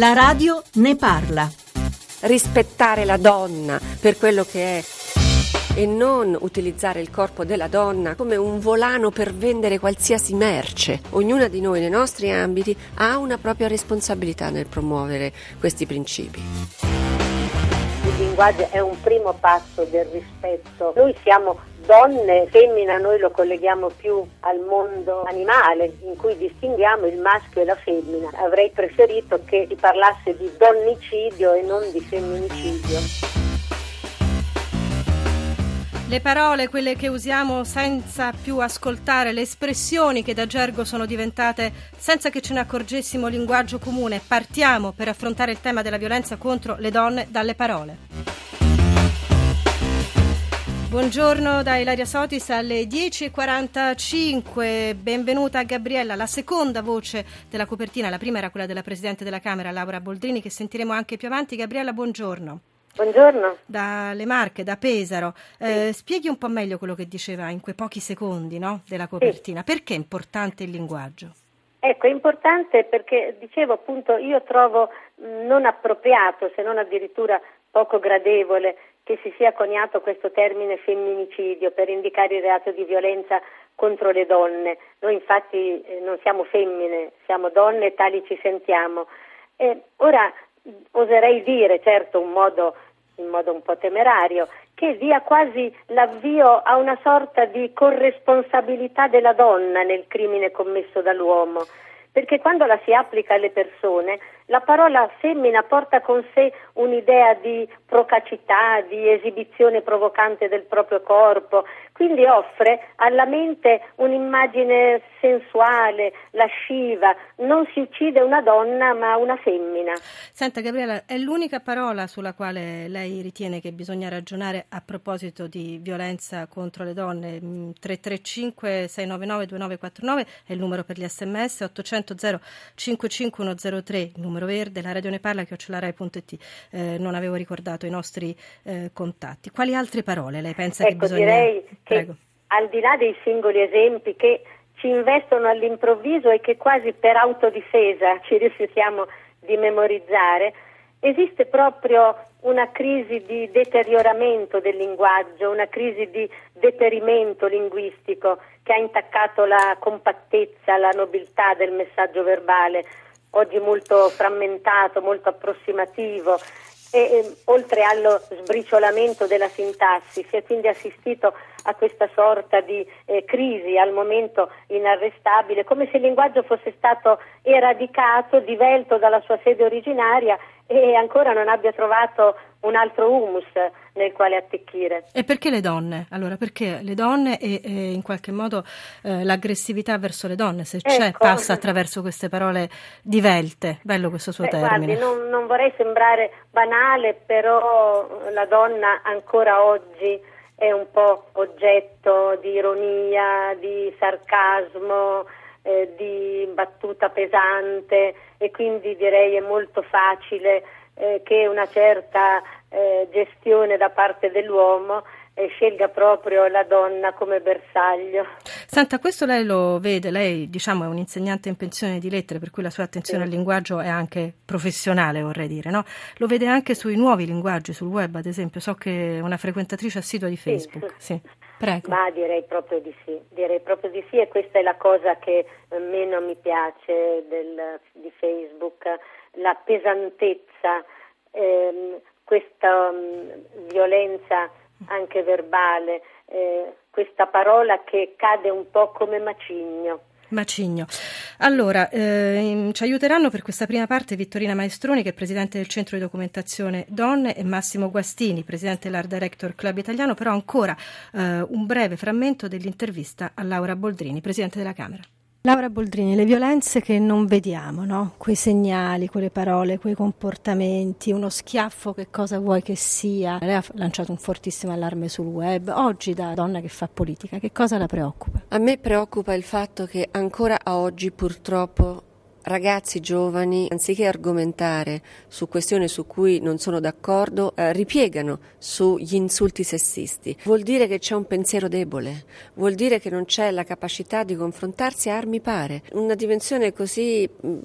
La radio ne parla. Rispettare la donna per quello che è e non utilizzare il corpo della donna come un volano per vendere qualsiasi merce. Ognuna di noi nei nostri ambiti ha una propria responsabilità nel promuovere questi principi. Il linguaggio è un primo passo del rispetto. Noi siamo donne, femmina noi lo colleghiamo più al mondo animale in cui distinguiamo il maschio e la femmina. Avrei preferito che si parlasse di donnicidio e non di femminicidio. Le parole, quelle che usiamo senza più ascoltare, le espressioni che da gergo sono diventate senza che ce ne accorgessimo linguaggio comune. Partiamo per affrontare il tema della violenza contro le donne dalle parole. Buongiorno da Ilaria Sotis alle 10.45. Benvenuta a Gabriella, la seconda voce della copertina. La prima era quella della Presidente della Camera, Laura Boldrini, che sentiremo anche più avanti. Gabriella, buongiorno. Buongiorno. Dalle Marche, da Pesaro. Eh, spieghi un po' meglio quello che diceva in quei pochi secondi no, della copertina. Sì. Perché è importante il linguaggio? Ecco, è importante perché, dicevo appunto, io trovo non appropriato, se non addirittura poco gradevole, che si sia coniato questo termine femminicidio per indicare il reato di violenza contro le donne. Noi infatti eh, non siamo femmine, siamo donne e tali ci sentiamo. Eh, ora oserei dire, certo un modo, in modo un po' temerario, che dia quasi l'avvio a una sorta di corresponsabilità della donna nel crimine commesso dall'uomo perché quando la si applica alle persone, la parola femmina porta con sé un'idea di procacità, di esibizione provocante del proprio corpo, quindi offre alla mente un'immagine sensuale, lasciva, non si uccide una donna ma una femmina. Senta Gabriela, è l'unica parola sulla quale lei ritiene che bisogna ragionare a proposito di violenza contro le donne? 335 699 2949 è il numero per gli sms, 800 55103 il numero verde, la radio ne parla, chiocciolarai.it. Eh, non avevo ricordato i nostri eh, contatti. Quali altre parole lei pensa ecco, che bisogna... direi Prego. al di là dei singoli esempi che ci investono all'improvviso e che quasi per autodifesa ci rifiutiamo di memorizzare, esiste proprio una crisi di deterioramento del linguaggio, una crisi di deperimento linguistico che ha intaccato la compattezza, la nobiltà del messaggio verbale, oggi molto frammentato, molto approssimativo e, oltre allo sbriciolamento della sintassi si è quindi assistito a questa sorta di eh, crisi al momento inarrestabile, come se il linguaggio fosse stato eradicato, divelto dalla sua sede originaria e ancora non abbia trovato un altro humus nel quale attecchire. E perché le donne? Allora, perché le donne e, e in qualche modo eh, l'aggressività verso le donne, se c'è, ecco. passa attraverso queste parole divelte. Bello questo suo Beh, termine. Guardi, non, non vorrei sembrare banale, però la donna ancora oggi è un po' oggetto di ironia, di sarcasmo, eh, di battuta pesante e quindi direi è molto facile eh, che una certa eh, gestione da parte dell'uomo eh, scelga proprio la donna come bersaglio. Senta, questo lei lo vede, lei diciamo è un insegnante in pensione di lettere, per cui la sua attenzione sì. al linguaggio è anche professionale, vorrei dire, no? Lo vede anche sui nuovi linguaggi, sul web ad esempio, so che è una frequentatrice assidua di Facebook. Sì. sì. Prego. Ma direi proprio di sì, direi proprio di sì e questa è la cosa che meno mi piace del, di Facebook, la pesantezza, ehm, questa um, violenza anche verbale, eh, questa parola che cade un po' come macigno. Macigno. Allora, eh, ci aiuteranno per questa prima parte Vittorina Maestroni, che è presidente del Centro di Documentazione Donne, e Massimo Guastini, presidente dell'Art Director Club Italiano, però ancora eh, un breve frammento dell'intervista a Laura Boldrini, presidente della Camera. Laura Boldrini, le violenze che non vediamo, no? quei segnali, quelle parole, quei comportamenti, uno schiaffo che cosa vuoi che sia. Lei ha lanciato un fortissimo allarme sul web. Oggi da donna che fa politica, che cosa la preoccupa? A me preoccupa il fatto che ancora a oggi purtroppo ragazzi giovani, anziché argomentare su questioni su cui non sono d'accordo, eh, ripiegano sugli insulti sessisti. Vuol dire che c'è un pensiero debole, vuol dire che non c'è la capacità di confrontarsi a armi pare. Una dimensione così mh,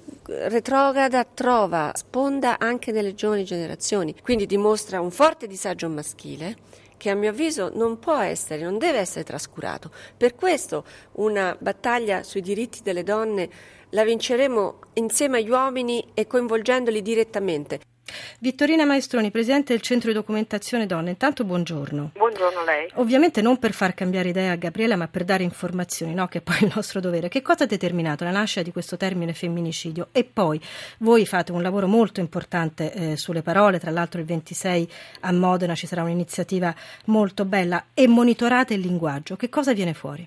retrograda trova sponda anche nelle giovani generazioni, quindi dimostra un forte disagio maschile che a mio avviso non può essere, non deve essere trascurato. Per questo una battaglia sui diritti delle donne la vinceremo insieme agli uomini e coinvolgendoli direttamente. Vittorina Maestroni, Presidente del Centro di Documentazione Donne, intanto buongiorno. Buongiorno a lei. Ovviamente non per far cambiare idea a Gabriella, ma per dare informazioni, no? che è poi il nostro dovere. Che cosa ha determinato la nascita di questo termine femminicidio? E poi voi fate un lavoro molto importante eh, sulle parole, tra l'altro il 26 a Modena ci sarà un'iniziativa molto bella e monitorate il linguaggio. Che cosa viene fuori?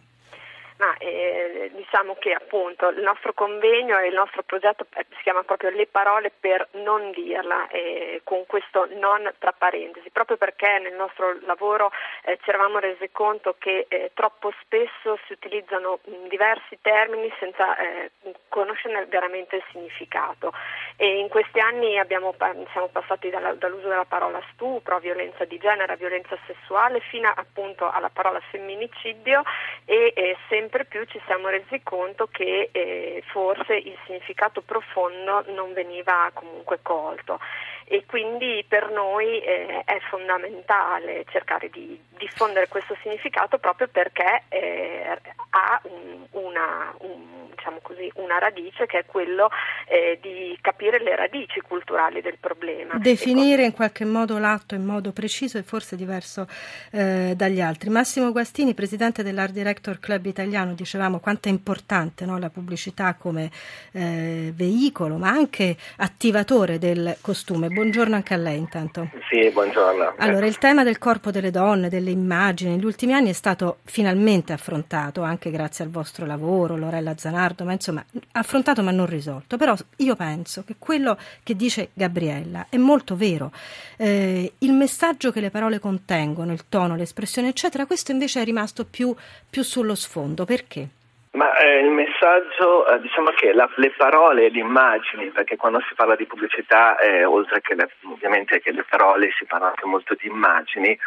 Ma eh, diciamo che appunto il nostro convegno e il nostro progetto eh, si chiama proprio Le parole per non dirla, eh, con questo non tra parentesi, proprio perché nel nostro lavoro eh, ci eravamo resi conto che eh, troppo spesso si utilizzano diversi termini senza eh, conoscerne veramente il significato. E in questi anni abbiamo, siamo passati dalla, dall'uso della parola stupro, violenza di genere, violenza sessuale, fino appunto alla parola femminicidio e sempre sempre più ci siamo resi conto che eh, forse il significato profondo non veniva comunque colto. E quindi per noi eh, è fondamentale cercare di diffondere questo significato proprio perché eh, ha un, una, un, diciamo così, una, radice che è quello eh, di capire le radici culturali del problema. Definire in qualche modo l'atto in modo preciso e forse diverso eh, dagli altri. Massimo Guastini, presidente dell'Art Director Club Italiano, dicevamo quanto è importante no, la pubblicità come eh, veicolo ma anche attivatore del costume buongiorno anche a lei intanto. Sì, buongiorno. Allora, il tema del corpo delle donne, delle immagini, negli ultimi anni è stato finalmente affrontato, anche grazie al vostro lavoro, Lorella Zanardo, ma insomma, affrontato ma non risolto. Però io penso che quello che dice Gabriella è molto vero. Eh, il messaggio che le parole contengono, il tono, l'espressione, eccetera, questo invece è rimasto più, più sullo sfondo. Perché? Ma eh, il messaggio, eh, diciamo che la, le parole e le immagini, perché quando si parla di pubblicità, eh, oltre che le, ovviamente che le parole, si parla anche molto di immagini,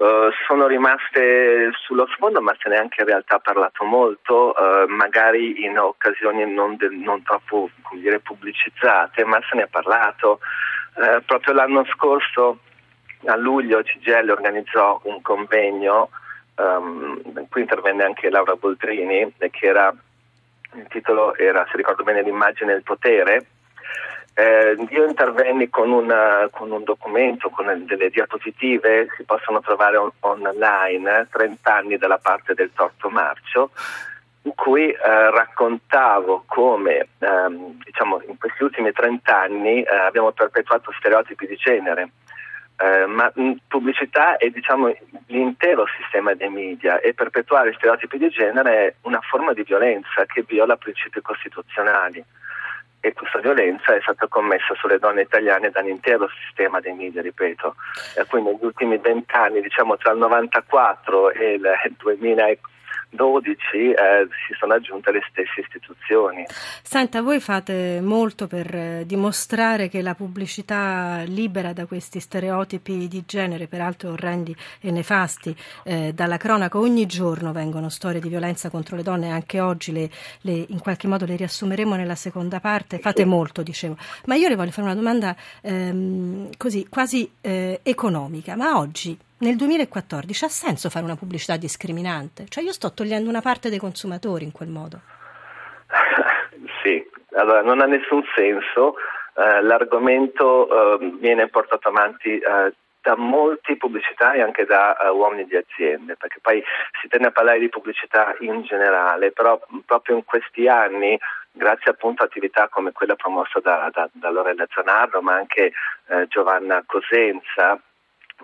eh, sono rimaste sullo sfondo, ma se ne è anche in realtà parlato molto, eh, magari in occasioni non, de, non troppo dire, pubblicizzate, ma se ne è parlato. Eh, proprio l'anno scorso, a luglio, CGL organizzò un convegno um, qui intervenne anche Laura Boltrini, che era, il titolo era, se ricordo bene, l'immagine del potere. Eh, io intervenni con, una, con, un documento, con delle diapositive, si possono trovare on, online, 30 anni dalla parte del torto marcio, in cui eh, raccontavo come ehm, diciamo, in questi ultimi 30 anni eh, abbiamo perpetuato stereotipi di genere. Eh, ma mh, pubblicità è diciamo, l'intero sistema dei media e perpetuare stereotipi di genere è una forma di violenza che viola principi costituzionali e questa violenza è stata commessa sulle donne italiane dall'intero sistema dei media, ripeto. E quindi negli ultimi vent'anni, diciamo tra il 94 e il 2004, 12 eh, si sono aggiunte le stesse istituzioni. Senta, voi fate molto per eh, dimostrare che la pubblicità libera da questi stereotipi di genere, peraltro orrendi e nefasti, eh, dalla cronaca ogni giorno vengono storie di violenza contro le donne, anche oggi le, le, in qualche modo le riassumeremo nella seconda parte, fate sì. molto, dicevo. Ma io le voglio fare una domanda ehm, così quasi eh, economica, ma oggi nel 2014 ha senso fare una pubblicità discriminante? Cioè io sto togliendo una parte dei consumatori in quel modo. sì, allora non ha nessun senso. Uh, l'argomento uh, viene portato avanti uh, da molti pubblicitari e anche da uomini di aziende, perché poi si tende a parlare di pubblicità in generale, però proprio in questi anni grazie appunto a attività come quella promossa da, da, da Lorella Zanardo, ma anche eh, Giovanna Cosenza,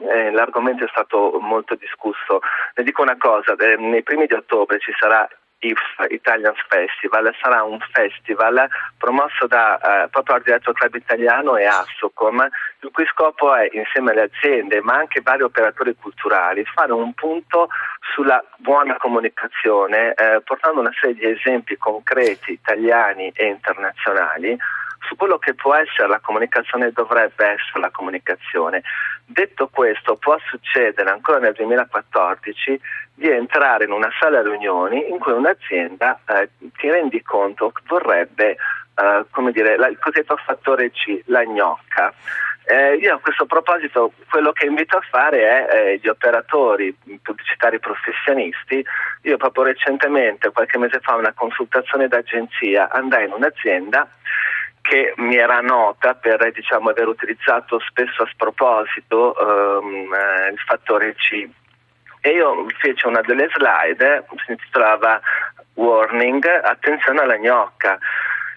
eh, l'argomento è stato molto discusso. Le dico una cosa, eh, nei primi di ottobre ci sarà IF, Italian Festival, sarà un festival promosso da eh, proprio Director Club Italiano e Assocom, il cui scopo è, insieme alle aziende, ma anche vari operatori culturali, fare un punto sulla buona comunicazione, eh, portando una serie di esempi concreti italiani e internazionali su quello che può essere la comunicazione e dovrebbe essere la comunicazione. Detto questo, può succedere ancora nel 2014 di entrare in una sala riunioni in cui un'azienda eh, ti rendi conto che vorrebbe, eh, come dire, la, il cosiddetto fattore C, la gnocca. Eh, io a questo proposito quello che invito a fare è eh, gli operatori pubblicitari professionisti. Io proprio recentemente, qualche mese fa, una consultazione d'agenzia, andai in un'azienda che mi era nota per diciamo, aver utilizzato spesso a sproposito um, eh, il fattore C. E io feci una delle slide, si intitolava Warning, attenzione alla gnocca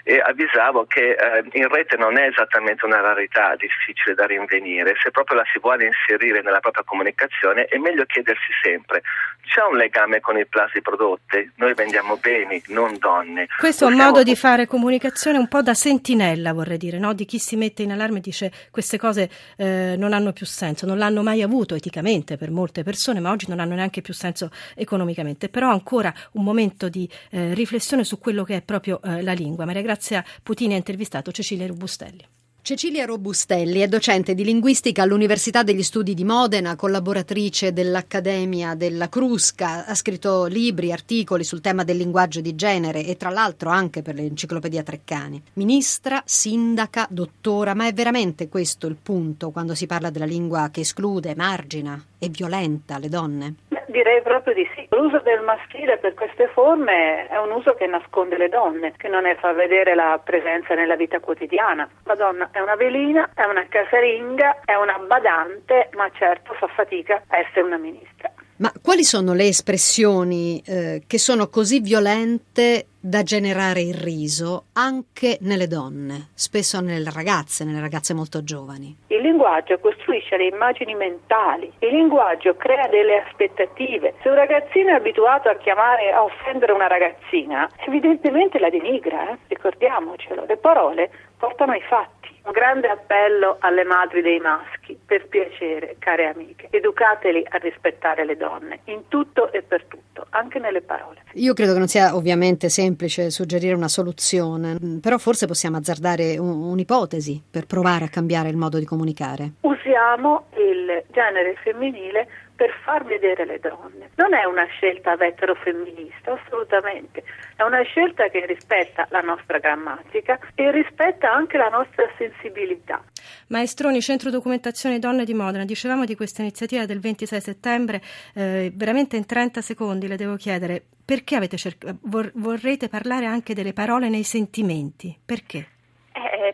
e avvisavo che eh, in rete non è esattamente una rarità difficile da rinvenire, se proprio la si vuole inserire nella propria comunicazione è meglio chiedersi sempre c'è un legame con il plasma prodotti, noi vendiamo beni, non donne. Questo è un modo di fare comunicazione un po' da sentinella, vorrei dire, no? di chi si mette in allarme e dice queste cose eh, non hanno più senso, non l'hanno mai avuto eticamente per molte persone, ma oggi non hanno neanche più senso economicamente. Però ancora un momento di eh, riflessione su quello che è proprio eh, la lingua. Maria Grazia Putini ha intervistato Cecilia Rubustelli. Cecilia Robustelli è docente di linguistica all'Università degli Studi di Modena, collaboratrice dell'Accademia della Crusca, ha scritto libri, articoli sul tema del linguaggio di genere e tra l'altro anche per l'Enciclopedia Treccani. Ministra, sindaca, dottora, ma è veramente questo il punto quando si parla della lingua che esclude, margina e violenta le donne? Direi proprio di sì. L'uso del maschile per queste forme è un uso che nasconde le donne, che non è far vedere la presenza nella vita quotidiana. La donna è una velina, è una casalinga, è una badante, ma certo fa fatica a essere una ministra. Ma quali sono le espressioni eh, che sono così violente da generare il riso anche nelle donne, spesso nelle ragazze, nelle ragazze molto giovani? Il linguaggio costruisce le immagini mentali, il linguaggio crea delle aspettative. Se un ragazzino è abituato a chiamare, a offendere una ragazzina, evidentemente la denigra, eh? ricordiamocelo. Le parole portano ai fatti. Un grande appello alle madri dei maschi, per piacere, care amiche, educateli a rispettare le donne, in tutto e per tutto, anche nelle parole. Io credo che non sia ovviamente semplice suggerire una soluzione, però forse possiamo azzardare un, un'ipotesi per provare a cambiare il modo di comunicare. Usiamo il genere femminile per far vedere le donne. Non è una scelta vetero-femminista, assolutamente, è una scelta che rispetta la nostra grammatica e rispetta anche la nostra sensibilità. Maestroni, Centro Documentazione Donne di Modena, dicevamo di questa iniziativa del 26 settembre, eh, veramente in 30 secondi le devo chiedere perché cerc- vor- vorrete parlare anche delle parole nei sentimenti? Perché?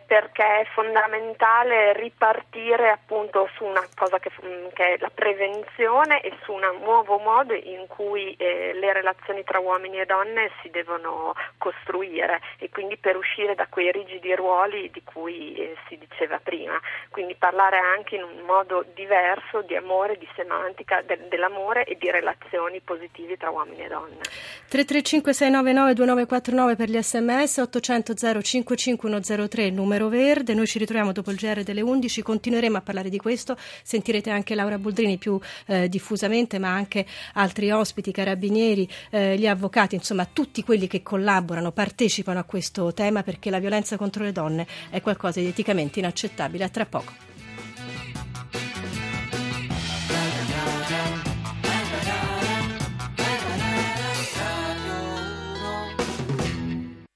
Perché è fondamentale ripartire appunto su una cosa che, che, è la prevenzione e su un nuovo modo in cui eh, le relazioni tra uomini e donne si devono costruire e quindi per uscire da quei rigidi ruoli di cui eh, si diceva prima. Quindi parlare anche in un modo diverso di amore, di semantica de- dell'amore e di relazioni positive tra uomini e donne. 335 699 2949 per gli sms 800 055 3 il numero verde. Noi ci ritroviamo dopo il GR delle 11, continueremo a parlare di questo. Sentirete anche Laura Boldrini più eh, diffusamente, ma anche altri ospiti, carabinieri, eh, gli avvocati, insomma tutti quelli che collaborano, partecipano a questo tema perché la violenza contro le donne è qualcosa di eticamente inaccettabile. A tra poco.